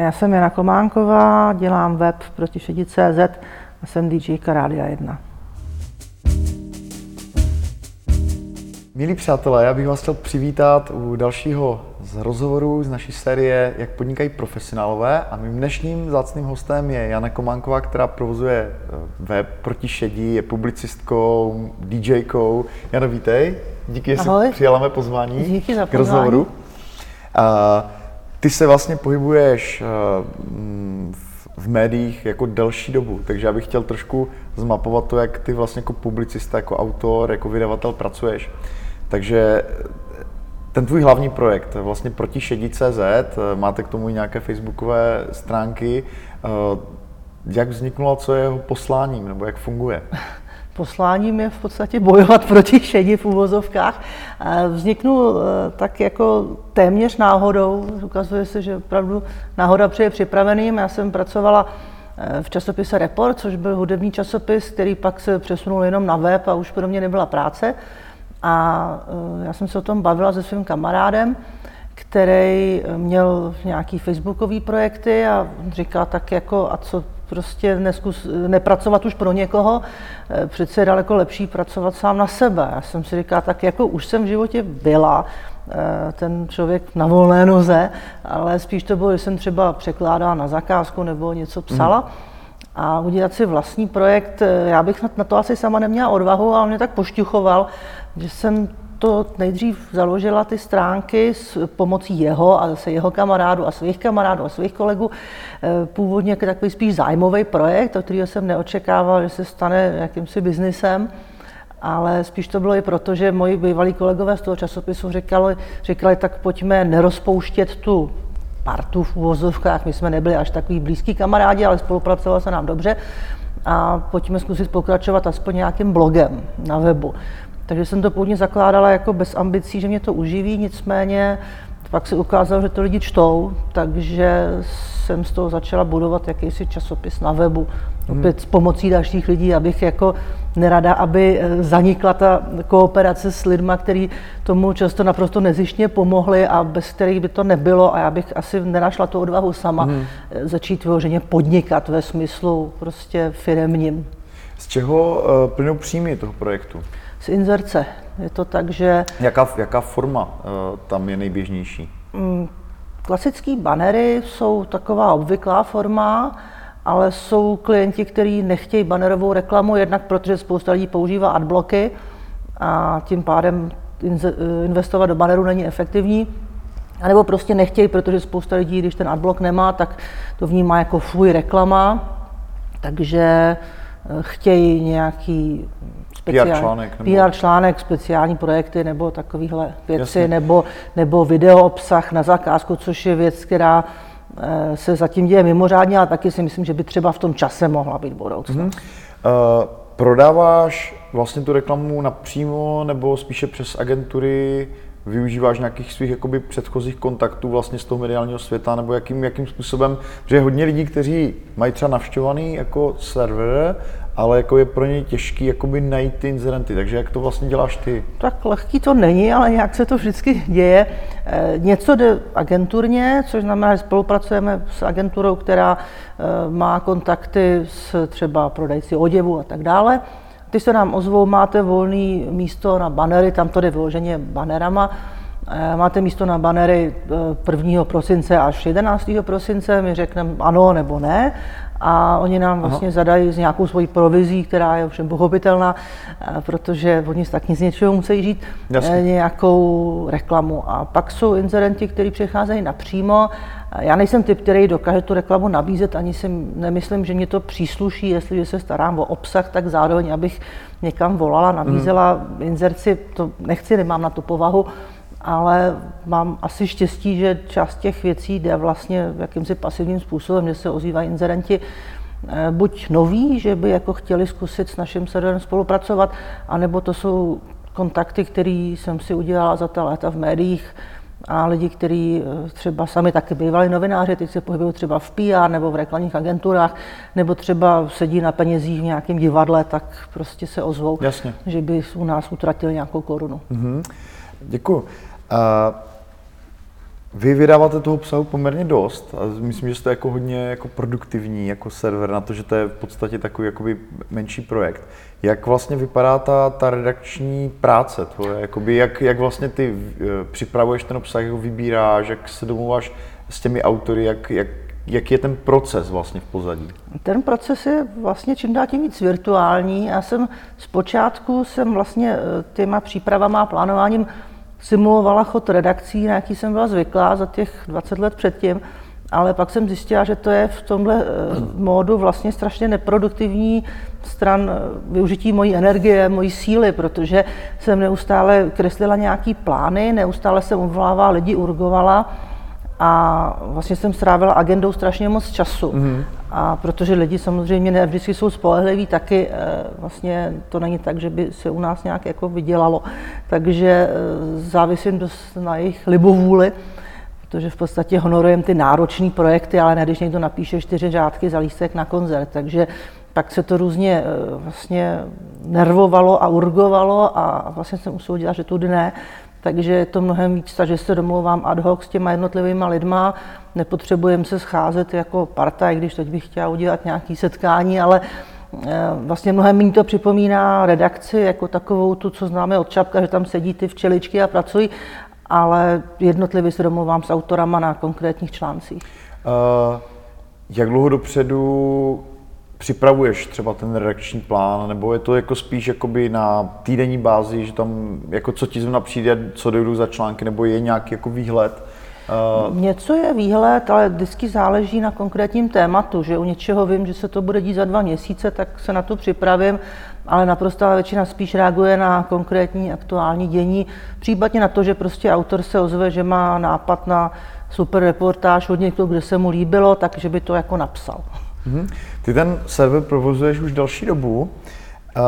Já jsem Jana Kománková, dělám web protišedi.cz a jsem DJka Rádia 1. Milí přátelé, já bych vás chtěl přivítat u dalšího z rozhovorů z naší série Jak podnikají profesionálové a mým dnešním zácným hostem je Jana Kománková, která provozuje eh, web proti šedí, je publicistkou, DJkou. Jana, vítej. Díky, že jsi přijala mé pozvání Díky za pozvání. k rozhovoru. A ty se vlastně pohybuješ eh, v médiích jako delší dobu, takže já bych chtěl trošku zmapovat to, jak ty vlastně jako publicista, jako autor, jako vydavatel pracuješ. Takže ten tvůj hlavní projekt, vlastně proti šedí.cz, máte k tomu i nějaké facebookové stránky. Eh, jak vzniknulo, co je jeho posláním, nebo jak funguje? Posláním je v podstatě bojovat proti šedi v úvozovkách. Vzniknul eh, tak jako téměř náhodou. Ukazuje se, že opravdu náhoda přeje připraveným. Já jsem pracovala eh, v časopise Report, což byl hudební časopis, který pak se přesunul jenom na web a už pro mě nebyla práce. A eh, já jsem se o tom bavila se svým kamarádem, který měl nějaký facebookový projekty a říká tak jako, a co prostě neskus, nepracovat už pro někoho, eh, přece je daleko lepší pracovat sám na sebe. Já jsem si říkala, tak jako už jsem v životě byla, eh, ten člověk na volné noze, ale spíš to bylo, že jsem třeba překládala na zakázku nebo něco psala. Mm. A udělat si vlastní projekt, já bych na to asi sama neměla odvahu, ale mě tak pošťuchoval, že jsem to nejdřív založila ty stránky s pomocí jeho a zase jeho kamarádů a svých kamarádů a svých kolegů. Eh, původně takový spíš zájmový projekt, od kterého jsem neočekával, že se stane jakýmsi biznisem ale spíš to bylo i proto, že moji bývalí kolegové z toho časopisu říkali, říkali tak pojďme nerozpouštět tu partu v uvozovkách, my jsme nebyli až takový blízký kamarádi, ale spolupracovalo se nám dobře a pojďme zkusit pokračovat aspoň nějakým blogem na webu. Takže jsem to původně zakládala jako bez ambicí, že mě to uživí, nicméně pak se ukázalo, že to lidi čtou, takže jsem z toho začala budovat jakýsi časopis na webu. Hmm. Opět s pomocí dalších lidí, abych jako nerada, aby eh, zanikla ta kooperace s lidmi, kteří tomu často naprosto nezištně pomohli a bez kterých by to nebylo a já bych asi nenašla tu odvahu sama hmm. Eh, začít vyloženě podnikat ve smyslu prostě firemním. Z čeho uh, plynou příjmy toho projektu? Z inzerce. Je to tak, že... Jaká, jaká forma uh, tam je nejběžnější? Mm, klasické banery jsou taková obvyklá forma, ale jsou klienti, kteří nechtějí banerovou reklamu, jednak protože spousta lidí používá adblocky a tím pádem investovat do baneru není efektivní. A nebo prostě nechtějí, protože spousta lidí, když ten adblock nemá, tak to vnímá jako fuj reklama, takže eh, chtějí nějaký speciální, PR článek, nebo... PR článek, speciální projekty nebo takovéhle věci, Jasně. nebo, nebo video obsah na zakázku, což je věc, která eh, se zatím děje mimořádně, ale taky si myslím, že by třeba v tom čase mohla být budoucnost. Mm-hmm. Uh, prodáváš vlastně tu reklamu napřímo nebo spíše přes agentury využíváš nějakých svých jakoby předchozích kontaktů vlastně z toho mediálního světa, nebo jakým, jakým způsobem, že je hodně lidí, kteří mají třeba navštěvovaný jako server, ale jako je pro ně těžký jakoby najít ty incidenty, takže jak to vlastně děláš ty? Tak lehký to není, ale nějak se to vždycky děje. Eh, něco jde agenturně, což znamená, že spolupracujeme s agenturou, která eh, má kontakty s třeba prodejci oděvu a tak dále. Ty se nám ozvou, máte volné místo na banery, tam to jde vyloženě banerama, eh, máte místo na banery 1. prosince až 11. prosince, my řekneme ano nebo ne a oni nám vlastně Aha. zadají s nějakou svojí provizí, která je ovšem pochopitelná, eh, protože oni taky z něčeho musí žít, Jasně. nějakou reklamu. A pak jsou inzerenti, kteří přicházejí napřímo. Já nejsem typ, který dokáže tu reklamu nabízet, ani si nemyslím, že mě to přísluší, jestliže se starám o obsah, tak zároveň, abych někam volala, nabízela mm. inzerci, to nechci, nemám na tu povahu, ale mám asi štěstí, že část těch věcí jde vlastně jakýmsi pasivním způsobem, že se ozývají inzerenti eh, buď noví, že by jako chtěli zkusit s naším serverem spolupracovat, anebo to jsou kontakty, které jsem si udělala za ta léta v médiích a lidi, kteří eh, třeba sami taky bývali novináři, teď se pohybují třeba v PR nebo v reklamních agenturách, nebo třeba sedí na penězích v nějakém divadle, tak prostě se ozvou, Jasně. že by u nás utratili nějakou korunu. Mm-hmm. Děkuji. Vy vydáváte toho obsahu poměrně dost a myslím, že jste jako hodně jako produktivní jako server na to, že to je v podstatě takový jakoby menší projekt. Jak vlastně vypadá ta, ta redakční práce tvoje? Jakoby jak, jak vlastně ty eh, připravuješ ten obsah, jak ho vybíráš, jak se domluváš s těmi autory, jak, jak, jak je ten proces vlastně v pozadí? Ten proces je vlastně čím dál tím víc virtuální. Já jsem zpočátku jsem vlastně eh, těma přípravama a plánováním simulovala chod redakcí, na jaký jsem byla zvyklá za těch 20 let předtím, ale pak jsem zjistila, že to je v tomhle eh, módu vlastně strašně neproduktivní stran eh, využití mojí energie, mojí síly, protože jsem neustále kreslila nějaký plány, neustále jsem uvolávala lidi, urgovala a vlastně jsem strávila agendou strašně moc času. Mm-hmm. A protože lidi samozřejmě ne vždycky jsou spolehliví, taky eh, vlastně to není tak, že by se u nás nějak jako vydělalo. Takže eh, závisím dost na jejich libovůli, protože v podstatě honorujeme ty náročné projekty, ale ne když někdo napíše čtyři řádky za lístek na koncert. Takže pak se to různě eh, vlastně nervovalo a urgovalo a vlastně jsem usoudila, že tudy ne, takže je to mnohem víc, takže se domlouvám ad hoc s těma jednotlivými lidma, nepotřebujeme se scházet jako parta, i když teď bych chtěla udělat nějaké setkání, ale eh, vlastně mnohem méně to připomíná redakci, jako takovou tu, co známe od Čapka, že tam sedí ty včeličky a pracují, ale jednotlivě se domluvám s autorama na konkrétních článcích. Uh, jak dlouho dopředu připravuješ třeba ten redakční plán, nebo je to jako spíš jakoby na týdenní bázi, že tam jako co ti zrovna přijde, co dojdu za články, nebo je nějaký jako výhled? Uh... Něco je výhled, ale vždycky záleží na konkrétním tématu, že u něčeho vím, že se to bude dít za dva měsíce, tak se na to připravím, ale naprostá většina spíš reaguje na konkrétní aktuální dění, případně na to, že prostě autor se ozve, že má nápad na super reportáž od někoho, kde se mu líbilo, takže by to jako napsal. Mm-hmm. Ty ten server provozuješ už další dobu. Uh,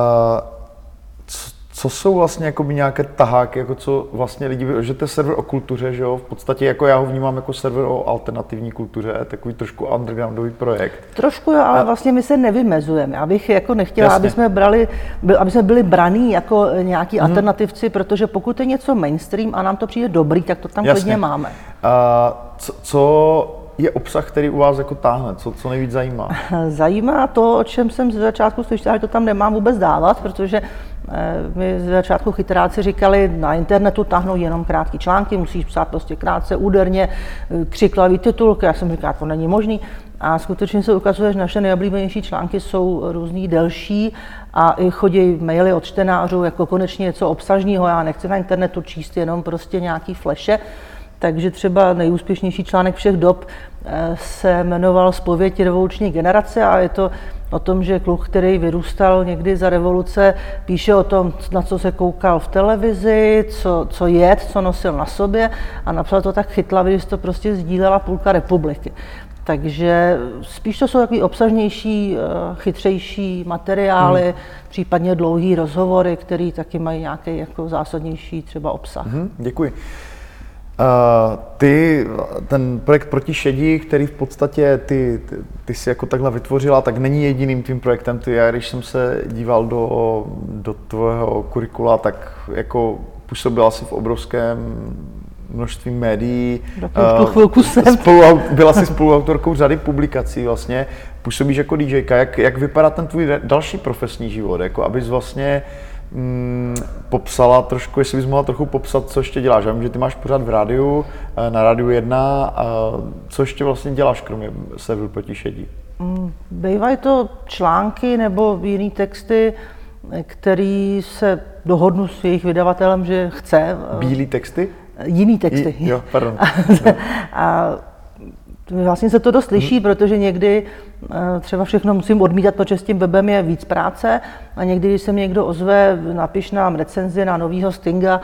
co jsou vlastně jako nějaké taháky, jako co vlastně lidi, že to je server o kultuře, že jo, v podstatě jako já ho vnímám jako server o alternativní kultuře, takový trošku undergroundový projekt. Trošku jo, ale a... vlastně my se nevymezujeme. Já bych jako nechtěla, Jasně. aby jsme brali, aby jsme byli braní jako nějaký hmm. alternativci, protože pokud je něco mainstream a nám to přijde dobrý, tak to tam Jasně. klidně máme. Uh, co, co je obsah, který u vás jako táhne? Co, co nejvíc zajímá? Zajímá to, o čem jsem ze začátku slyšela, že to tam nemám vůbec dávat, protože eh, mi ze začátku chytráci říkali, na internetu tahnou jenom krátké články, musíš psát prostě krátce, úderně, eh, křiklavý titulky. Já jsem říkal, to není možný. A skutečně se ukazuje, že naše nejoblíbenější články jsou různý delší a i chodí maily od čtenářů, jako konečně něco obsažného. Já nechci na internetu číst jenom prostě nějaký fleše. Takže třeba nejúspěšnější článek všech dob eh, se jmenoval Spověď revoluční generace a je to o tom, že kluk, který vyrůstal někdy za revoluce, píše o tom, na co se koukal v televizi, co, co jet, co nosil na sobě a napsal to tak chytlavě, že to prostě sdílela půlka republiky. Takže spíš to jsou takový obsažnější, eh, chytřejší materiály, hmm. případně dlouhý rozhovory, které taky mají nějaký jako zásadnější třeba obsah. Hmm, děkuji. Uh, ty, ten projekt proti šedí, který v podstatě ty, ty, ty si jako takhle vytvořila, tak není jediným tvým projektem. Ty, já když jsem se díval do, do tvého kurikula, tak jako působila si v obrovském množství médií. Uh, chvilku jsem. Spolu, byla jsi spoluautorkou řady publikací vlastně. Působíš jako DJka. Jak, jak vypadá ten tvůj další profesní život? Jako abys vlastně uh, mm, popsala trošku, jestli bys mohla trochu popsat, co ještě děláš. Já vím, že ty máš pořád v rádiu, eh, na rádiu 1, a co ještě vlastně děláš, kromě serveru proti šedí? Mm, bývají to články nebo jiné texty, který se dohodnu s jejich vydavatelem, že chce. Bílý texty? Jiný texty. Jo, pardon. a Vlastně se to dost liší, hmm. protože někdy eh, třeba všechno musím odmítat, protože s tím webem je víc práce a někdy, když se mi někdo ozve, napiš nám recenzi na novýho Stinga,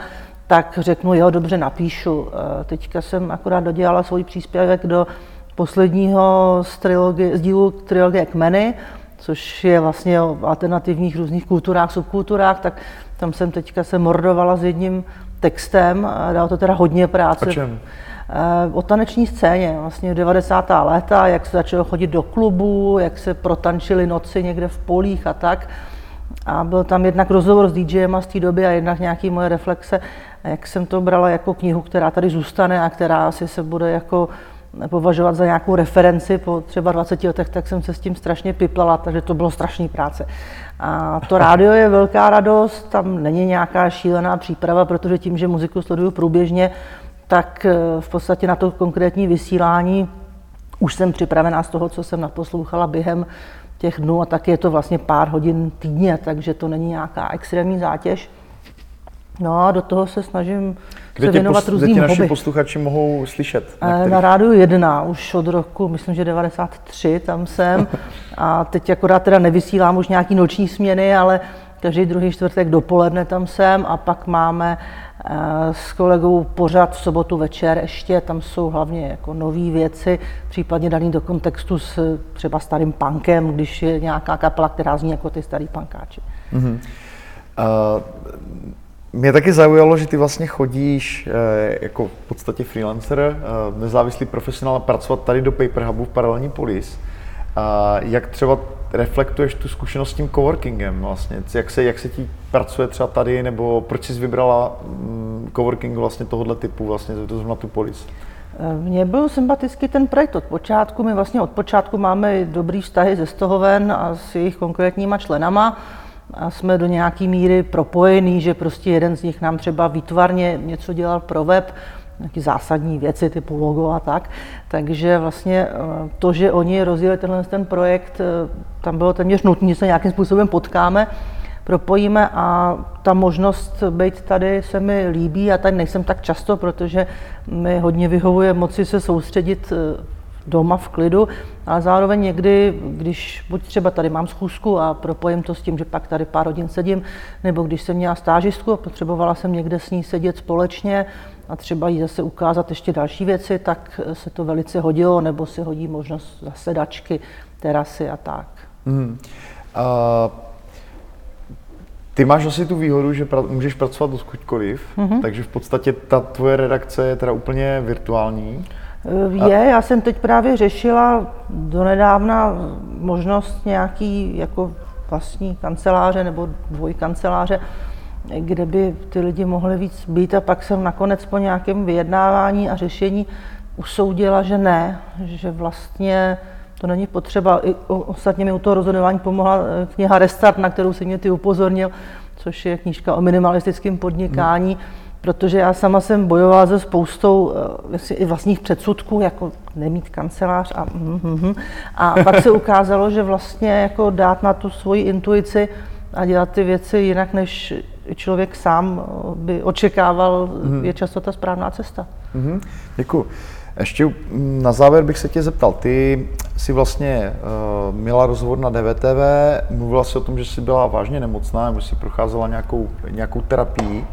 tak řeknu, jo, dobře, napíšu. Eh, teďka jsem akorát dodělala svůj příspěvek do posledního z, trilogie, z dílu trilogie Kmeny, což je vlastně o alternativních různých kulturách, subkulturách, tak tam jsem teďka se mordovala s jedním textem, dalo to teda hodně práce. O čem? Eh, o taneční scéně, vlastně 90. léta, jak se začalo chodit do klubu, jak se protančily noci někde v polích a tak. A byl tam jednak rozhovor s DJem z té doby a jednak nějaký moje reflexe, jak jsem to brala jako knihu, která tady zůstane a která asi se bude jako považovat za nějakou referenci po třeba 20 letech, tak jsem se s tím strašně piplala, takže to bylo strašný práce. A to rádio je velká radost, tam není nějaká šílená příprava, protože tím, že muziku sleduju průběžně, tak eh, v podstatě na to konkrétní vysílání už jsem připravená z toho, co jsem naposlouchala během těch dnů a tak je to vlastně pár hodin týdně, takže to není nějaká extrémní zátěž. No a do toho se snažím kde se věnovat pos, různým kde naši hobby. posluchači mohou slyšet? Na, Eh, na rádiu 1 už od roku, myslím, že 93 tam jsem. A teď akorát teda nevysílám už nějaký noční směny, ale každý druhý čtvrtek dopoledne tam jsem a pak máme s kolegou pořád v sobotu večer ještě, tam jsou hlavně jako nové věci, případně daný do kontextu s třeba starým punkem, když je nějaká kapela, která zní jako ty starý punkáči. Uh, mě taky zaujalo, že ty vlastně chodíš eh, jako v podstatě freelancer, eh, nezávislý profesionál pracovat tady do Paper Hubu v paralelní polis. A jak třeba reflektuješ tu zkušenost s tím coworkingem vlastně? Jak se, jak se ti pracuje třeba tady, nebo proč jsi vybrala mm, coworking vlastně tohohle typu, vlastně zrovna tu polis? Mně byl sympatický ten projekt od počátku. My vlastně od počátku máme dobrý vztahy ze Stohoven a s jejich konkrétníma členama a jsme do nějaké míry propojení, že prostě jeden z nich nám třeba výtvarně něco dělal pro web, nějaké zásadní věci typu logo a tak. Takže vlastně eh, to, že oni rozjeli tenhle ten projekt, eh, tam bylo téměř nutné, že se nějakým způsobem potkáme, propojíme a ta možnost být tady se mi líbí. Já tady nejsem tak často, protože mi hodně vyhovuje moci se soustředit eh, doma v klidu, ale zároveň někdy, když buď třeba tady mám schůzku a propojím to s tím, že pak tady pár hodin sedím, nebo když jsem měla stážistku a potřebovala jsem někde s ní sedět společně a třeba jí zase ukázat ještě další věci, tak se to velice hodilo, nebo se hodí možnost zasedačky, terasy a tak. Mm. Uh, ty máš asi tu výhodu, že pra- můžeš pracovat odkudkoliv, mm-hmm. takže v podstatě ta tvoje redakce je teda úplně virtuální. Je, já jsem teď právě řešila donedávna možnost nějaký jako vlastní kanceláře nebo dvojkanceláře, kde by ty lidi mohli víc být a pak jsem nakonec po nějakém vyjednávání a řešení usoudila, že ne, že vlastně to není potřeba. I ostatně mi u toho rozhodování pomohla eh, kniha Restart, na kterou si mě ty upozornil, což je knížka o minimalistickém podnikání. Hmm protože já sama jsem bojovala se spoustou uh, i vlastních předsudků, jako nemít kancelář a mm, mm, mm. a pak se ukázalo, že vlastně jako dát na tu svoji intuici a dělat ty věci jinak, než člověk sám by očekával, mm. je často ta správná cesta. Mm, děkuji. Ještě na závěr bych se tě zeptal, ty si vlastně uh, měla rozhovor na DVTV, mluvila si o tom, že jsi byla vážně nemocná, nebo jsi procházela nějakou, nějakou terapii.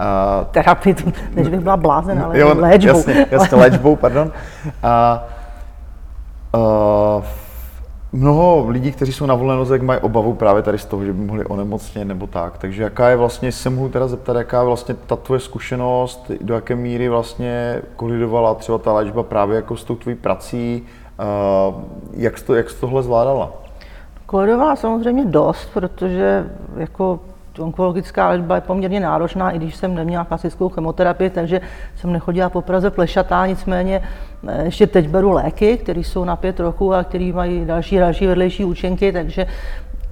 Uh, terapii, než bych byla blázen, ale jo, léčbou. Jasně, jasně léčbou, pardon. A, uh, mnoho lidí, kteří jsou na volné noze, mají obavu právě tady z toho, že by mohli onemocnit nebo tak. Takže jaká je vlastně, se mohu teda zeptat, jaká je vlastně ta tvoje zkušenost, do jaké míry vlastně kolidovala třeba ta léčba právě jako s tou tvojí prací, uh, jak jsi, to, jak jsi tohle zvládala? Kolidovala samozřejmě dost, protože jako onkologická léčba je poměrně náročná, i když jsem neměla klasickou chemoterapii, takže jsem nechodila po Praze plešatá, nicméně eh, ještě teď beru léky, které jsou na pět roků a které mají další, další vedlejší účinky, takže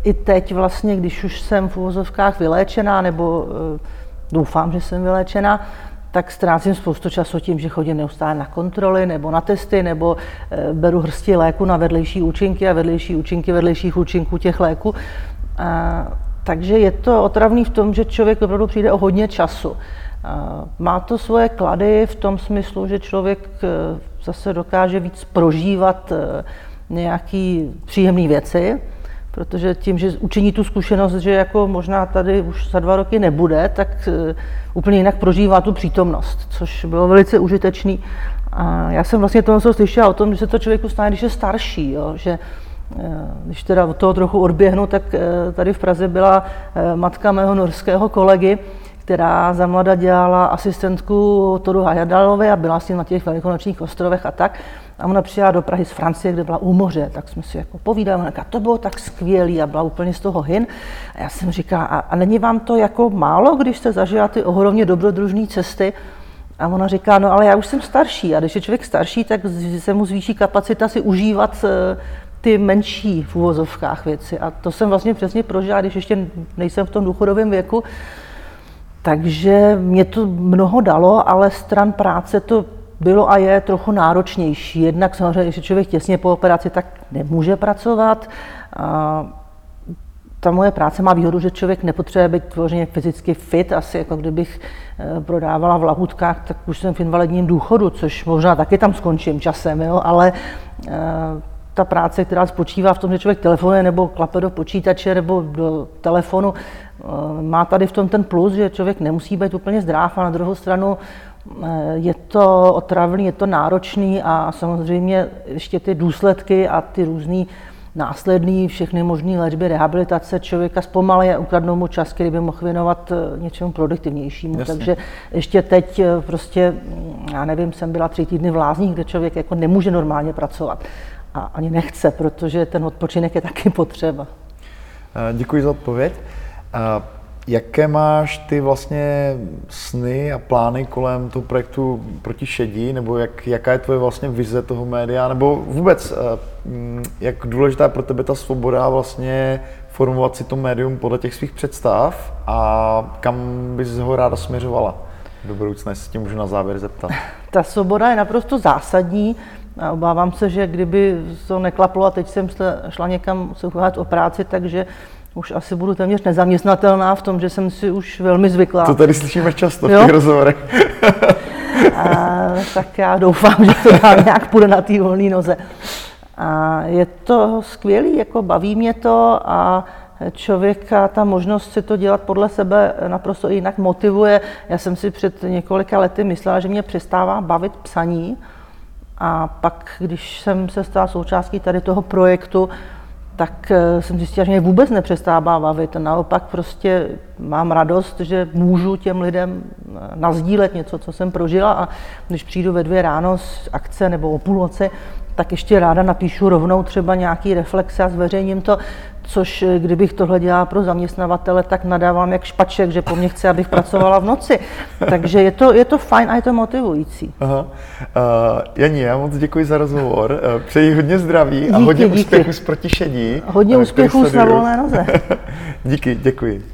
i teď vlastně, když už jsem v uvozovkách vyléčená, nebo eh, doufám, že jsem vyléčená, tak ztrácím spoustu času tím, že chodím neustále na kontroly nebo na testy, nebo eh, beru hrsti léku na vedlejší účinky a vedlejší účinky vedlejších účinků těch léků. Takže je to otravný v tom, že člověk opravdu přijde o hodně času. Má to svoje klady v tom smyslu, že člověk e, zase dokáže víc prožívat e, nějaký příjemné věci, protože tím, že učiní tu zkušenost, že jako možná tady už za dva roky nebude, tak e, úplně jinak prožívá tu přítomnost, což bylo velice užitečný. A já jsem vlastně toho slyšela o tom, že se to člověku stane, když je starší, jo, že Eh, když teda od toho trochu odběhnu, tak eh, tady v Praze byla eh, matka mého norského kolegy, která za mlada dělala asistentku Toru Hajadalovi a byla s ním na těch velikonočních ostrovech a tak. A ona přijela do Prahy z Francie, kde byla u moře, tak jsme si jako povídali, ona říká, to bylo tak skvělý a byla úplně z toho hin. A já jsem říkala, a, a není vám to jako málo, když jste zažila ty ohromně dobrodružné cesty? A ona říká, no ale já už jsem starší a když je člověk starší, tak se mu zvýší kapacita si užívat eh, ty menší v úvozovkách věci. A to jsem vlastně přesně prožila, když ještě nejsem v tom důchodovém věku. Takže mě to mnoho dalo, ale stran práce to bylo a je trochu náročnější. Jednak samozřejmě, když je člověk těsně po operaci, tak nemůže pracovat. A ta moje práce má výhodu, že člověk nepotřebuje být tvořeně fyzicky fit, asi jako kdybych eh, prodávala v lahutkách, tak už jsem v invalidním důchodu, což možná taky tam skončím časem, jo, ale eh, ta práce, která spočívá v tom, že člověk telefonuje nebo klape do počítače nebo do telefonu, eh, má tady v tom ten plus, že člověk nemusí být úplně zdrav a na druhou stranu je to otravný, je to náročný a samozřejmě ještě ty důsledky a ty různé následný všechny možné léčby, rehabilitace člověka zpomalí a ukradnou mu čas, který by mohl věnovat eh, něčemu produktivnějšímu. Jasně. Takže ještě teď eh, prostě, mm, já nevím, jsem byla tři týdny v lázních, kde člověk jako nemůže normálně pracovat a ani nechce, protože ten odpočinek je taky potřeba. Eh, děkuji za odpověď. Jaké máš ty vlastně sny a plány kolem toho projektu proti šedí, nebo jak, jaká je tvoje vlastně vize toho média, nebo vůbec, eh, mm, jak důležitá je pro tebe ta svoboda vlastně formovat si to médium podle těch svých představ a kam bys ho ráda směřovala do budoucna, jestli tě můžu na závěr zeptat. Ta svoboda je naprosto zásadní. A obávám se, že kdyby to neklaplo a teď jsem šla někam se o práci, takže už asi budu téměř nezaměstnatelná v tom, že jsem si už velmi zvykla. To tady slyšíme často jo? v těch rozhovorech. a, tak já doufám, že to dál nějak půjde na té volné noze. A je to skvělý, jako baví mě to a člověka ta možnost si to dělat podle sebe naprosto jinak motivuje. Já jsem si před několika lety myslela, že mě přestává bavit psaní a pak, když jsem se stala součástí tady toho projektu, tak eh, jsem zjistila, že mě vůbec nepřestává bavit. Naopak prostě mám radost, že můžu těm lidem eh, nazdílet něco, co jsem prožila a když přijdu ve dvě ráno z akce nebo o půlnoci, tak ještě ráda napíšu rovnou třeba nějaký reflexe a zveřejním to, což eh, kdybych tohle dělala pro zaměstnavatele, tak nadávám jak špaček, že po mně chce, abych pracovala v noci. Takže je to, je to fajn a je to motivující. Aha. Uh, Janí, já moc děkuji za rozhovor. Přeji hodně zdraví díky, a hodně díky. úspěchů s protišedí. Hodně úspěchů na volné noze. díky, děkuji.